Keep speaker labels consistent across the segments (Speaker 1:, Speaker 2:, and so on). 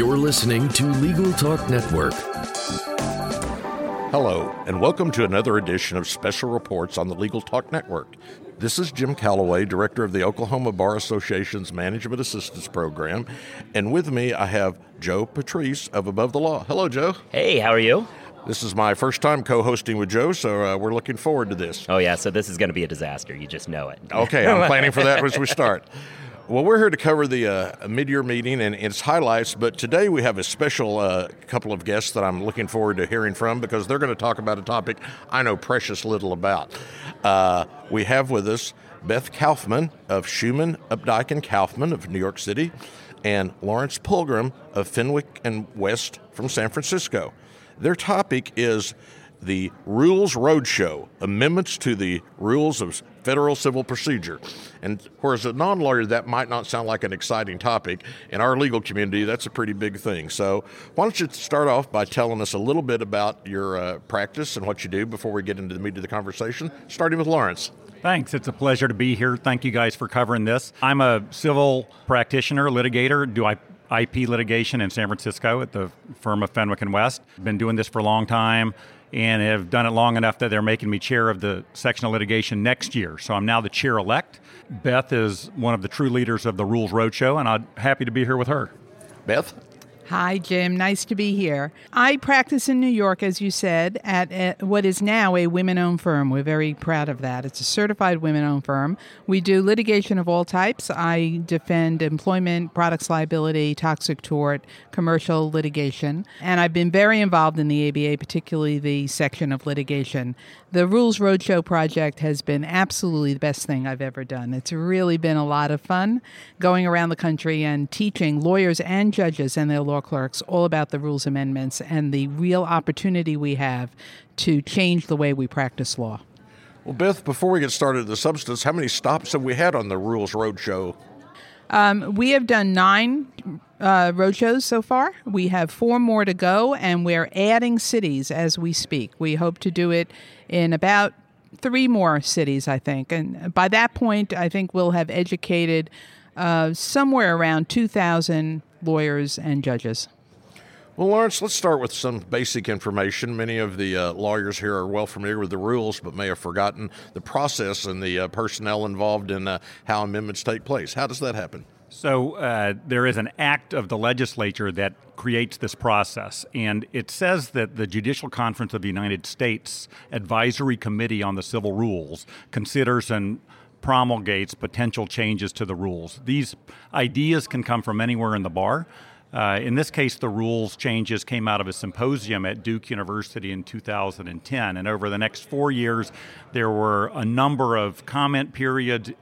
Speaker 1: You're listening to Legal Talk Network.
Speaker 2: Hello, and welcome to another edition of Special Reports on the Legal Talk Network. This is Jim Calloway, Director of the Oklahoma Bar Association's Management Assistance Program, and with me I have Joe Patrice of Above the Law. Hello, Joe.
Speaker 3: Hey, how are you?
Speaker 2: This is my first time co hosting with Joe, so uh, we're looking forward to this.
Speaker 3: Oh, yeah, so this is going to be a disaster. You just know it.
Speaker 2: Okay, I'm planning for that as we start. Well, we're here to cover the uh, mid-year meeting and its highlights, but today we have a special uh, couple of guests that I'm looking forward to hearing from because they're going to talk about a topic I know precious little about. Uh, we have with us Beth Kaufman of Schoeman, Updike, and Kaufman of New York City, and Lawrence Pulgram of Fenwick and West from San Francisco. Their topic is the Rules Roadshow Amendments to the Rules of Federal Civil Procedure. And whereas a non lawyer, that might not sound like an exciting topic, in our legal community, that's a pretty big thing. So, why don't you start off by telling us a little bit about your uh, practice and what you do before we get into the meat of the conversation, starting with Lawrence.
Speaker 4: Thanks. It's a pleasure to be here. Thank you guys for covering this. I'm a civil practitioner, litigator. Do I IP litigation in San Francisco at the firm of Fenwick and West. Been doing this for a long time and have done it long enough that they're making me chair of the section of litigation next year. So I'm now the chair elect. Beth is one of the true leaders of the Rules Roadshow, and I'm happy to be here with her.
Speaker 2: Beth?
Speaker 5: Hi, Jim. Nice to be here. I practice in New York, as you said, at a, what is now a women owned firm. We're very proud of that. It's a certified women owned firm. We do litigation of all types. I defend employment, products liability, toxic tort, commercial litigation. And I've been very involved in the ABA, particularly the section of litigation. The Rules Roadshow project has been absolutely the best thing I've ever done. It's really been a lot of fun going around the country and teaching lawyers and judges and their law clerks all about the rules amendments and the real opportunity we have to change the way we practice law.
Speaker 2: Well, Beth, before we get started the substance, how many stops have we had on the Rules Roadshow?
Speaker 5: Um, we have done nine uh, roadshows so far. We have four more to go, and we're adding cities as we speak. We hope to do it in about three more cities, I think. And by that point, I think we'll have educated uh, somewhere around 2,000 lawyers and judges.
Speaker 2: Well, Lawrence, let's start with some basic information. Many of the uh, lawyers here are well familiar with the rules, but may have forgotten the process and the uh, personnel involved in uh, how amendments take place. How does that happen?
Speaker 4: So, uh, there is an act of the legislature that creates this process, and it says that the Judicial Conference of the United States Advisory Committee on the Civil Rules considers and promulgates potential changes to the rules. These ideas can come from anywhere in the bar. Uh, in this case, the rules changes came out of a symposium at Duke University in 2010. And over the next four years, there were a number of comment period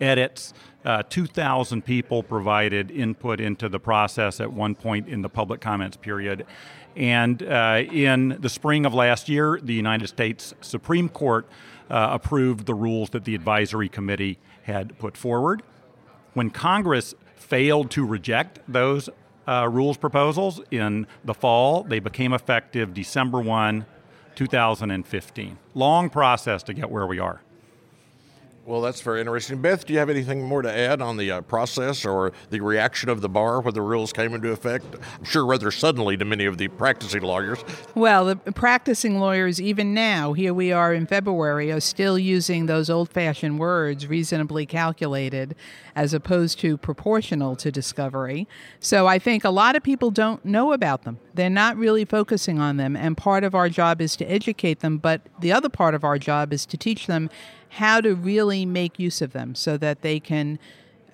Speaker 4: edits. Uh, 2,000 people provided input into the process at one point in the public comments period. And uh, in the spring of last year, the United States Supreme Court uh, approved the rules that the advisory committee had put forward. When Congress failed to reject those uh, rules proposals in the fall. They became effective December 1, 2015. Long process to get where we are.
Speaker 2: Well, that's very interesting. Beth, do you have anything more to add on the uh, process or the reaction of the bar when the rules came into effect? I'm sure rather suddenly to many of the practicing lawyers.
Speaker 5: Well, the practicing lawyers, even now, here we are in February, are still using those old fashioned words, reasonably calculated, as opposed to proportional to discovery. So I think a lot of people don't know about them. They're not really focusing on them. And part of our job is to educate them, but the other part of our job is to teach them how to really make use of them so that they can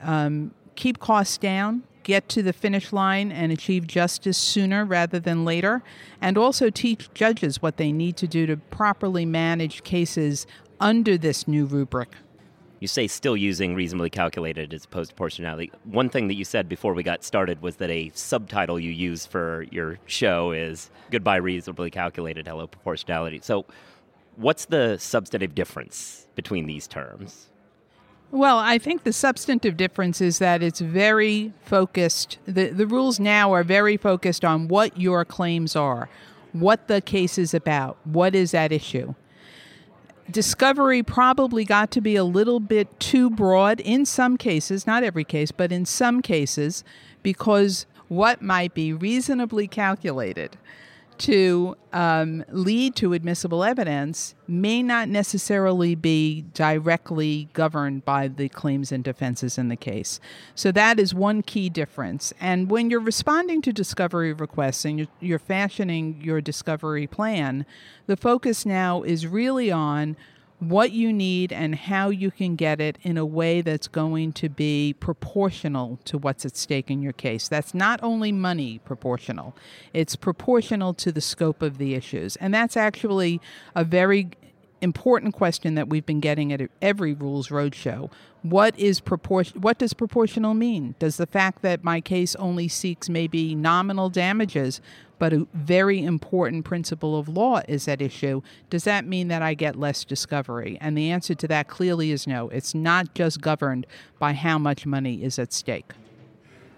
Speaker 5: um, keep costs down, get to the finish line, and achieve justice sooner rather than later, and also teach judges what they need to do to properly manage cases under this new rubric.
Speaker 3: You say still using reasonably calculated as opposed to proportionality. One thing that you said before we got started was that a subtitle you use for your show is Goodbye Reasonably Calculated, Hello Proportionality. So, what's the substantive difference between these terms?
Speaker 5: Well, I think the substantive difference is that it's very focused. The, the rules now are very focused on what your claims are, what the case is about, what is at issue. Discovery probably got to be a little bit too broad in some cases, not every case, but in some cases, because what might be reasonably calculated to um, lead to admissible evidence may not necessarily be directly governed by the claims and defenses in the case. So that is one key difference. And when you're responding to discovery requests and you're, you're fashioning your discovery plan, the focus now is really on what you need and how you can get it in a way that's going to be proportional to what's at stake in your case. That's not only money proportional, it's proportional to the scope of the issues. And that's actually a very important question that we've been getting at every rules roadshow. What is proportion what does proportional mean? Does the fact that my case only seeks maybe nominal damages but a very important principle of law is at issue, does that mean that I get less discovery? And the answer to that clearly is no. It's not just governed by how much money is at stake.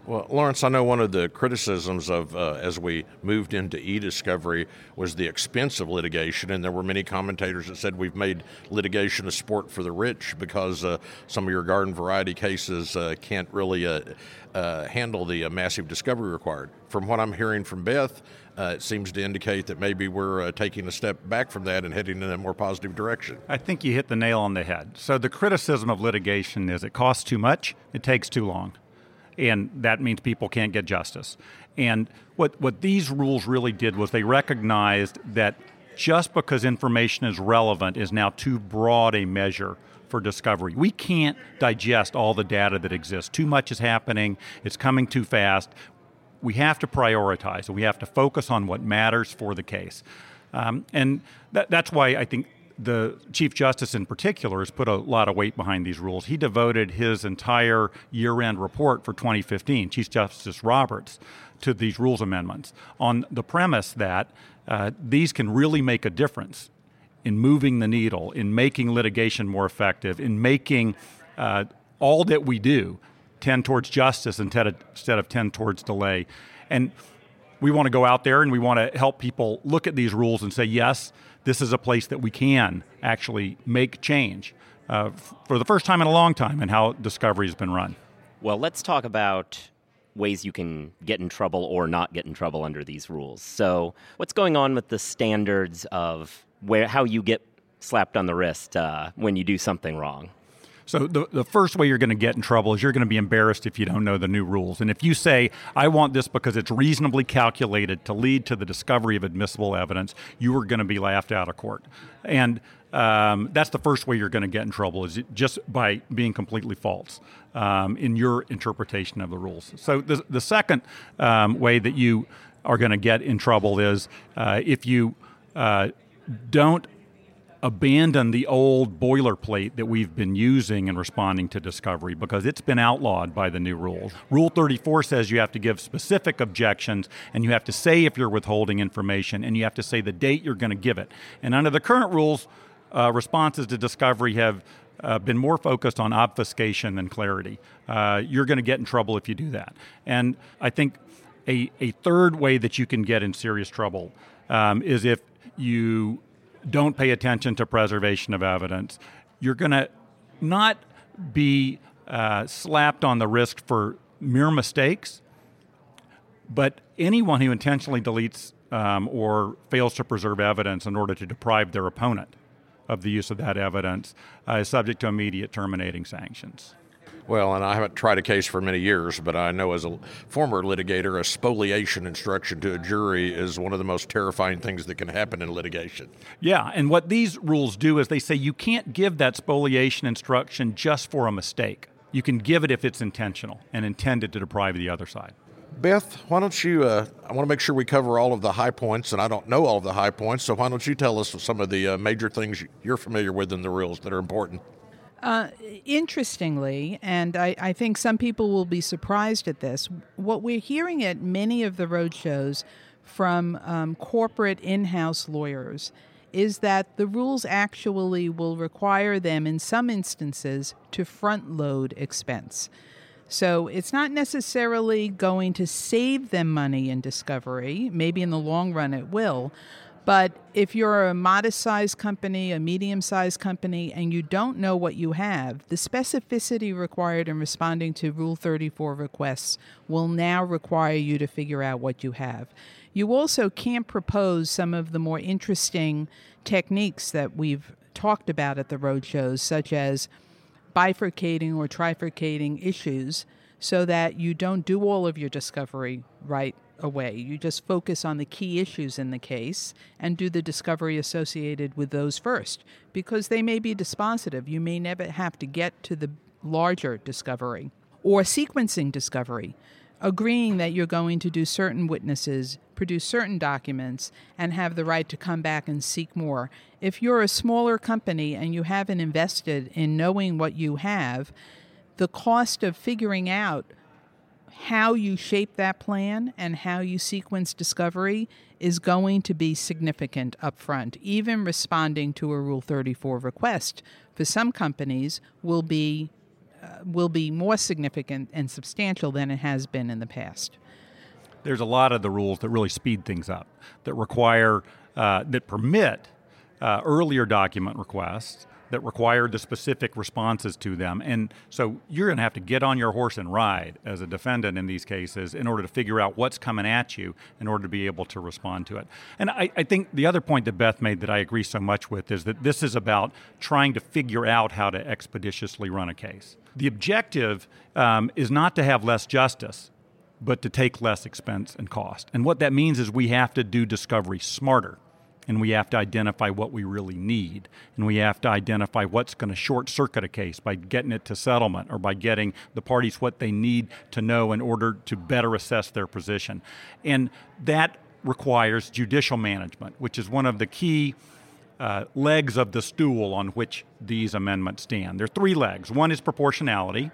Speaker 2: Well, Lawrence, I know one of the criticisms of uh, as we moved into e-discovery was the expense of litigation, and there were many commentators that said we've made litigation a sport for the rich because uh, some of your garden variety cases uh, can't really uh, uh, handle the uh, massive discovery required. From what I'm hearing from Beth, it seems to indicate that maybe we're taking a step back from that and heading in a more positive direction.
Speaker 4: I think you hit the nail on the head. So the criticism of litigation is it costs too much, it takes too long and that means people can't get justice. And what, what these rules really did was they recognized that just because information is relevant is now too broad a measure for discovery. We can't digest all the data that exists. Too much is happening, it's coming too fast. We have to prioritize and we have to focus on what matters for the case. Um, and that, that's why I think the Chief Justice in particular has put a lot of weight behind these rules. He devoted his entire year end report for 2015, Chief Justice Roberts, to these rules amendments on the premise that uh, these can really make a difference in moving the needle, in making litigation more effective, in making uh, all that we do tend towards justice instead of, instead of tend towards delay. And we want to go out there and we want to help people look at these rules and say, yes, this is a place that we can actually make change uh, f- for the first time in a long time and how discovery has been run.
Speaker 3: Well, let's talk about ways you can get in trouble or not get in trouble under these rules. So, what's going on with the standards of where how you get slapped on the wrist uh, when you do something wrong?
Speaker 4: So the, the first way you're going to get in trouble is you're going to be embarrassed if you don't know the new rules. And if you say, I want this because it's reasonably calculated to lead to the discovery of admissible evidence, you are going to be laughed out of court. And um, that's the first way you're going to get in trouble is just by being completely false um, in your interpretation of the rules. So the, the second um, way that you are going to get in trouble is uh, if you uh, don't abandon the old boilerplate that we've been using in responding to discovery because it's been outlawed by the new rules. Rule 34 says you have to give specific objections and you have to say if you're withholding information and you have to say the date you're going to give it. And under the current rules, uh, responses to discovery have uh, been more focused on obfuscation than clarity. Uh, you're going to get in trouble if you do that. And I think a, a third way that you can get in serious trouble um, is if you don't pay attention to preservation of evidence, you're going to not be uh, slapped on the wrist for mere mistakes, but anyone who intentionally deletes um, or fails to preserve evidence in order to deprive their opponent of the use of that evidence uh, is subject to immediate terminating sanctions.
Speaker 2: Well, and I haven't tried a case for many years, but I know as a former litigator, a spoliation instruction to a jury is one of the most terrifying things that can happen in litigation.
Speaker 4: Yeah, and what these rules do is they say you can't give that spoliation instruction just for a mistake. You can give it if it's intentional and intended to deprive the other side.
Speaker 2: Beth, why don't you? Uh, I want to make sure we cover all of the high points, and I don't know all of the high points, so why don't you tell us some of the uh, major things you're familiar with in the rules that are important?
Speaker 5: Uh, interestingly, and I, I, think some people will be surprised at this, what we're hearing at many of the road shows from um, corporate in house lawyers is that the rules actually will require them, in some instances, to front load expense. So it's not necessarily going to save them money in discovery. Maybe in the long run it will, But if you're a modest sized company, a medium sized company, and you don't know what you have, the specificity required in responding to Rule 34 requests will now require you to figure out what you have. You also can't propose some of the more interesting techniques that we've talked about at the roadshows, such as bifurcating or trifurcating issues so that you don't do all of your discovery right away. You just focus on the key issues in the case and do the discovery associated with those first because they may be dispositive. You may never have to get to the larger discovery or sequencing discovery, agreeing that you're going to do certain witnesses, produce certain documents, and have the right to come back and seek more. If you're a smaller company and you haven't invested in knowing what you have, the cost of figuring out how you shape that plan and how you sequence discovery is going to be significant upfront. Even responding to a Rule 34 request for some companies will be uh, will be more significant and substantial than it has been in the past.
Speaker 4: There's a lot of the rules that really speed things up, that require, uh, that permit uh, earlier document requests, that required the specific responses to them. And so you're going to have to get on your horse and ride as a defendant in these cases in order to figure out what's coming at you in order to be able to respond to it. And I, I think the other point that Beth made that I agree so much with is that this is about trying to figure out how to expeditiously run a case. The objective um, is not to have less justice, but to take less expense and cost. And what that means is we have to do discovery smarter and we have to identify what we really need. And we have to identify what's going to short circuit a case by getting it to settlement or by getting the parties what they need to know in order to better assess their position. And that requires judicial management, which is one of the key. Uh, legs of the stool on which these amendments stand. There are three legs. One is proportionality,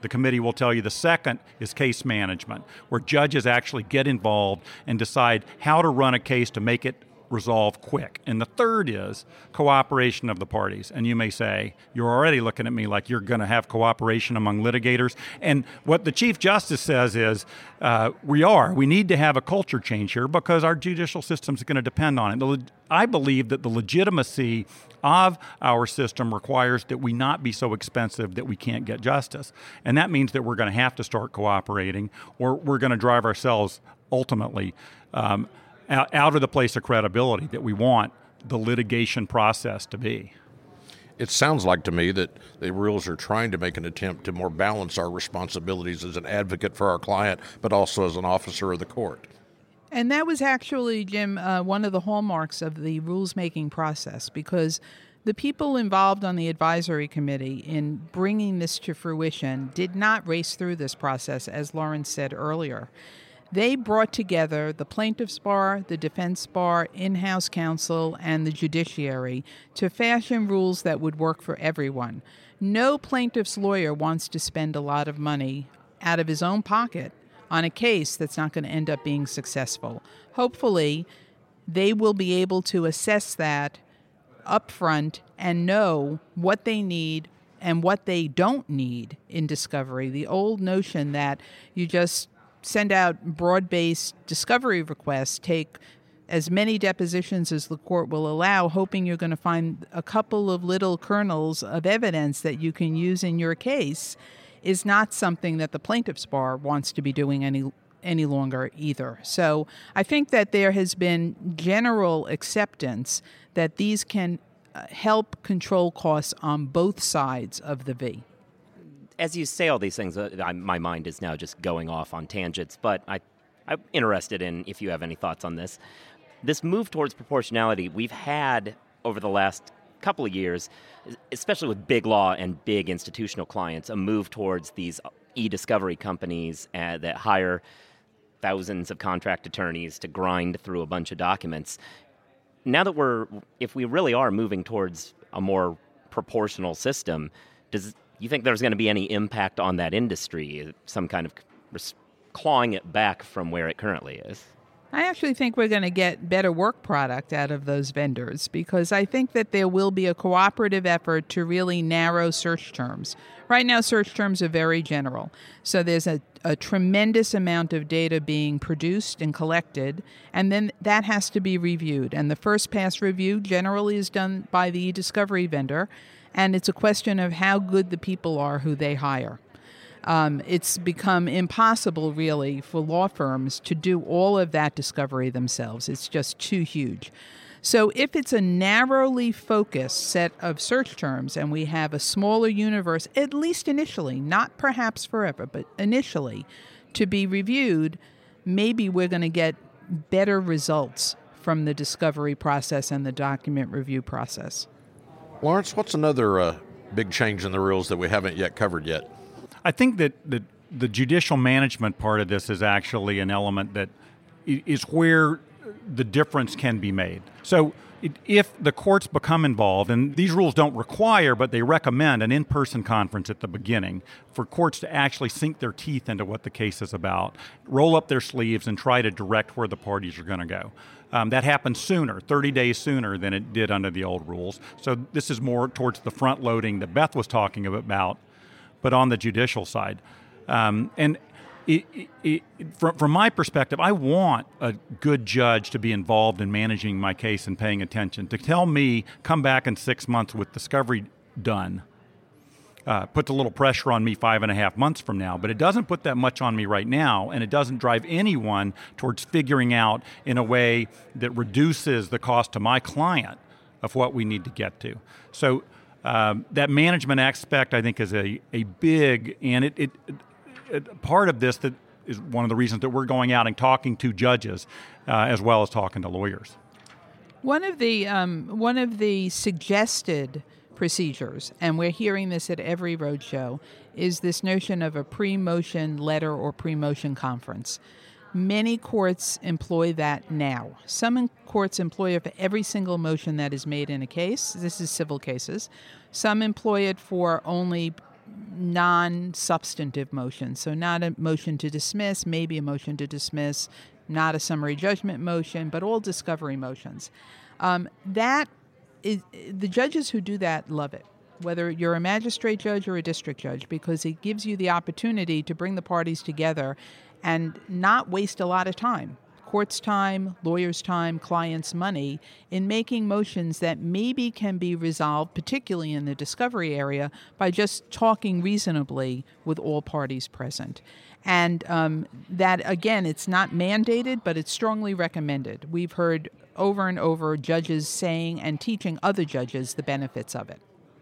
Speaker 4: the committee will tell you the second is case management, where judges actually get involved and decide how to run a case to make it resolve quick. And the third is cooperation of the parties. And you may say, you're already looking at me like you're going to have cooperation among litigators. And what the Chief Justice says is, uh, we are. We need to have a culture change here because our judicial system is going to depend on it. I believe that the legitimacy of our system requires that we not be so expensive that we can't get justice. And that means that we're going to have to start cooperating or we're going to drive ourselves ultimately um, out, out of the place of credibility that we want the litigation process to be.
Speaker 2: It sounds like to me that the rules are trying to make an attempt to more balance our responsibilities as an advocate for our client, but also as an officer of the court.
Speaker 5: And that was actually, Jim, uh, one of the hallmarks of the rules making process because the people involved on the advisory committee in bringing this to fruition did not race through this process, as Lawrence said earlier. They brought together the plaintiff's bar, the defense bar, in house counsel, and the judiciary to fashion rules that would work for everyone. No plaintiff's lawyer wants to spend a lot of money out of his own pocket on a case that's not going to end up being successful. Hopefully, they will be able to assess that upfront and know what they need and what they don't need in discovery. The old notion that you just send out broad based discovery requests, take as many depositions as the court will allow, hoping you're going to find a couple of little kernels of evidence that you can use in your case, is not something that the plaintiff's bar wants to be doing any any longer either. So I think that there has been general acceptance that these can uh, help control costs on both sides of the V
Speaker 3: as you say all these things, uh, I, my mind is now just going off on tangents. But I, I'm interested in if you have any thoughts on this. This move towards proportionality we've had over the last couple of years, especially with big law and big institutional clients, a move towards these e-discovery companies uh, that hire thousands of contract attorneys to grind through a bunch of documents. Now that we're, if we really are moving towards a more proportional system, does you think there's going to be any impact on that industry, some kind of clawing it back from where it currently is?
Speaker 5: I actually think we're going to get better work product out of those vendors because I think that there will be a cooperative effort to really narrow search terms. Right now, search terms are very general. So there's a, a tremendous amount of data being produced and collected, and then that has to be reviewed. And the first pass review generally is done by the e-discovery vendor, and it's a question of how good the people are who they hire. Um, it's become impossible, really, for law firms to do all of that discovery themselves. It's just too huge. So, if it's a narrowly focused set of search terms and we have a smaller universe, at least initially, not perhaps forever, but initially, to be reviewed, maybe we're going to get better results from the discovery process and the document review process.
Speaker 2: Lawrence, what's another uh, big change in the rules that we haven't yet covered yet?
Speaker 4: I think that the, the judicial management part of this is actually an element that is where the difference can be made. So, if the courts become involved, and these rules don't require, but they recommend an in person conference at the beginning for courts to actually sink their teeth into what the case is about, roll up their sleeves, and try to direct where the parties are going to go. Um, that happens sooner, 30 days sooner than it did under the old rules. So, this is more towards the front loading that Beth was talking about but on the judicial side. Um, and it, it, it, from, from my perspective, I want a good judge to be involved in managing my case and paying attention. To tell me, come back in six months with discovery done, uh, puts a little pressure on me five and a half months from now, but it doesn't put that much on me right now, and it doesn't drive anyone towards figuring out in a way that reduces the cost to my client of what we need to get to. So um, that management aspect, I think, is a, a big, and it, it, it, part of this that is one of the reasons that we're going out and talking to judges uh, as well as talking to lawyers.
Speaker 5: One of the um, one of the suggested procedures, and we're hearing this at every roadshow, is this notion of a pre-motion letter or pre-motion conference. Many courts employ that now. Some courts employ it for every single motion that is made in a case. This is civil cases. Some employ it for only non substantive motions. So, not a motion to dismiss, maybe a motion to dismiss, not a summary judgment motion, but all discovery motions. Um, that is, the judges who do that love it whether you're a magistrate judge or a district judge, because it gives you the opportunity to bring the parties together and not waste a lot of time court's time, lawyers' time, clients' money in making motions that maybe can be resolved, particularly in the discovery area, by just talking reasonably with all parties present. And um, that, again, it's not mandated, but it's strongly recommended. We've heard over and over judges saying and teaching other judges the benefits of it.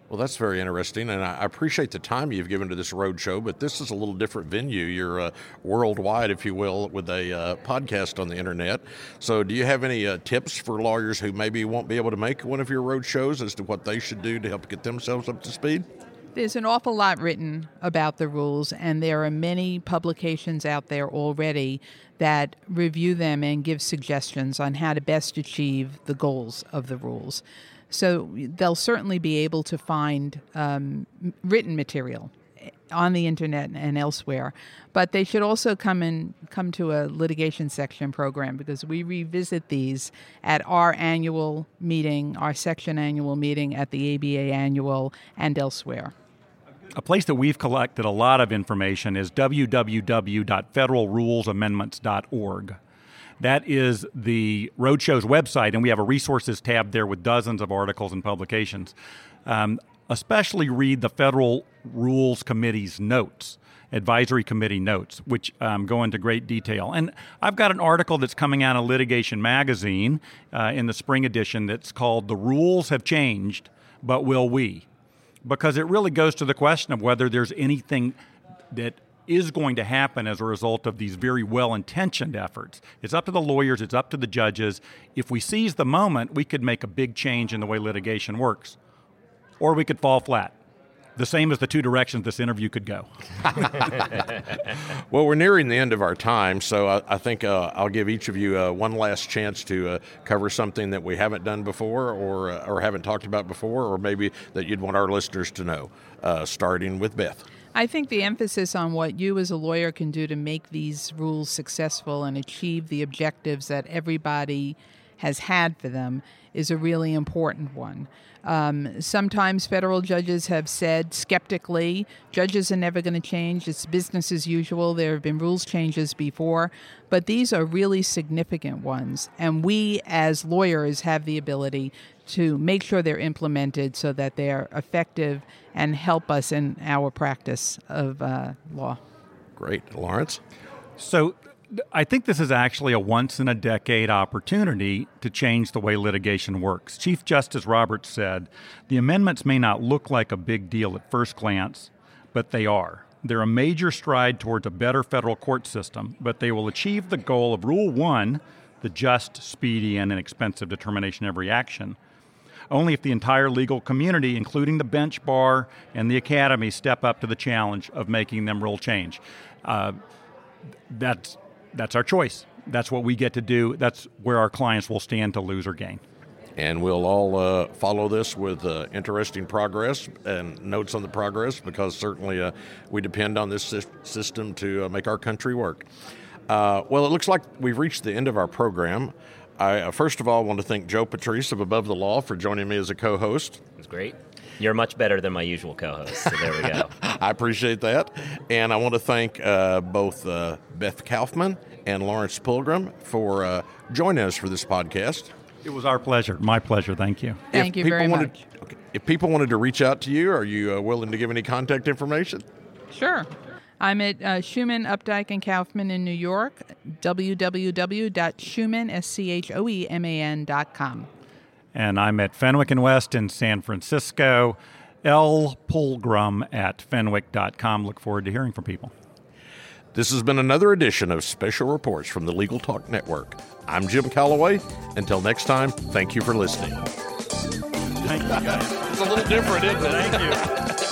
Speaker 2: Well, that's very interesting, and I appreciate the time you've given to this road show. But this is a little different venue. You're uh, worldwide, if you will, with a uh, podcast on the internet. So, do you have any uh, tips for lawyers who maybe won't be able to make one of your road shows as to what they should do to help get themselves up to speed?
Speaker 5: There's an awful lot written about the rules, and there are many publications out there already that review them and give suggestions on how to best achieve the goals of the rules. So they'll certainly be able to find um, written material on the internet and elsewhere. But they should also come and come to a litigation section program because we revisit these at our annual meeting, our section annual meeting, at the ABA annual, and elsewhere.
Speaker 4: A place that we've collected a lot of information is www.federalrulesamendments.org. That is the Roadshow's website, and we have a resources tab there with dozens of articles and publications. Um, especially read the Federal Rules Committee's notes advisory committee notes, which um, go into great detail. And I've got an article that's coming out of Litigation Magazine uh, in the spring edition that's called The Rules Have Changed, But Will We? Because it really goes to the question of whether there's anything that is going to happen as a result of these very well intentioned efforts. It's up to the lawyers, it's up to the judges. If we seize the moment, we could make a big change in the way litigation works, or we could fall flat. The same as the two directions this interview could go.
Speaker 2: well, we're nearing the end of our time, so I, I think uh, I'll give each of you uh, one last chance to uh, cover something that we haven't done before or, uh, or haven't talked about before, or maybe that you'd want our listeners to know, uh, starting with Beth.
Speaker 5: I think the emphasis on what you as a lawyer can do to make these rules successful and achieve the objectives that everybody has had for them is a really important one. Um, sometimes federal judges have said skeptically, judges are never going to change. It's business as usual. There have been rules changes before, but these are really significant ones. And we, as lawyers, have the ability to make sure they're implemented so that they're effective and help us in our practice of uh, law.
Speaker 2: Great. Lawrence?
Speaker 4: So, I think this is actually a once in a decade opportunity to change the way litigation works. Chief Justice Roberts said the amendments may not look like a big deal at first glance, but they are. They're a major stride towards a better federal court system, but they will achieve the goal of Rule 1, the just, speedy, and inexpensive determination of every action, only if the entire legal community, including the bench bar and the academy, step up to the challenge of making them rule change. Uh, that's that's our choice. That's what we get to do. That's where our clients will stand to lose or gain.
Speaker 2: And we'll all uh, follow this with uh, interesting progress and notes on the progress because certainly uh, we depend on this system to uh, make our country work. Uh, well, it looks like we've reached the end of our program. I uh, first of all want to thank Joe Patrice of Above the Law for joining me as a co host.
Speaker 3: It's great. You're much better than my usual co-host. So there we go.
Speaker 2: I appreciate that, and I want to thank uh, both uh, Beth Kaufman and Lawrence Pulgram for uh, joining us for this podcast.
Speaker 4: It was our pleasure. My pleasure. Thank you.
Speaker 5: Thank if you very
Speaker 2: wanted,
Speaker 5: much.
Speaker 2: Okay, if people wanted to reach out to you, are you uh, willing to give any contact information?
Speaker 5: Sure. I'm at uh, Schoeman, Updike, and Kaufman in New York. www.schoeman, S-C-H-O-E-M-A-N.com.
Speaker 4: And I'm at Fenwick and West in San Francisco. L. Pulgram at fenwick.com. Look forward to hearing from people.
Speaker 2: This has been another edition of Special Reports from the Legal Talk Network. I'm Jim Calloway. Until next time, thank you for listening.
Speaker 4: Thank you, guys.
Speaker 2: It's a little different, isn't it?
Speaker 4: Thank you.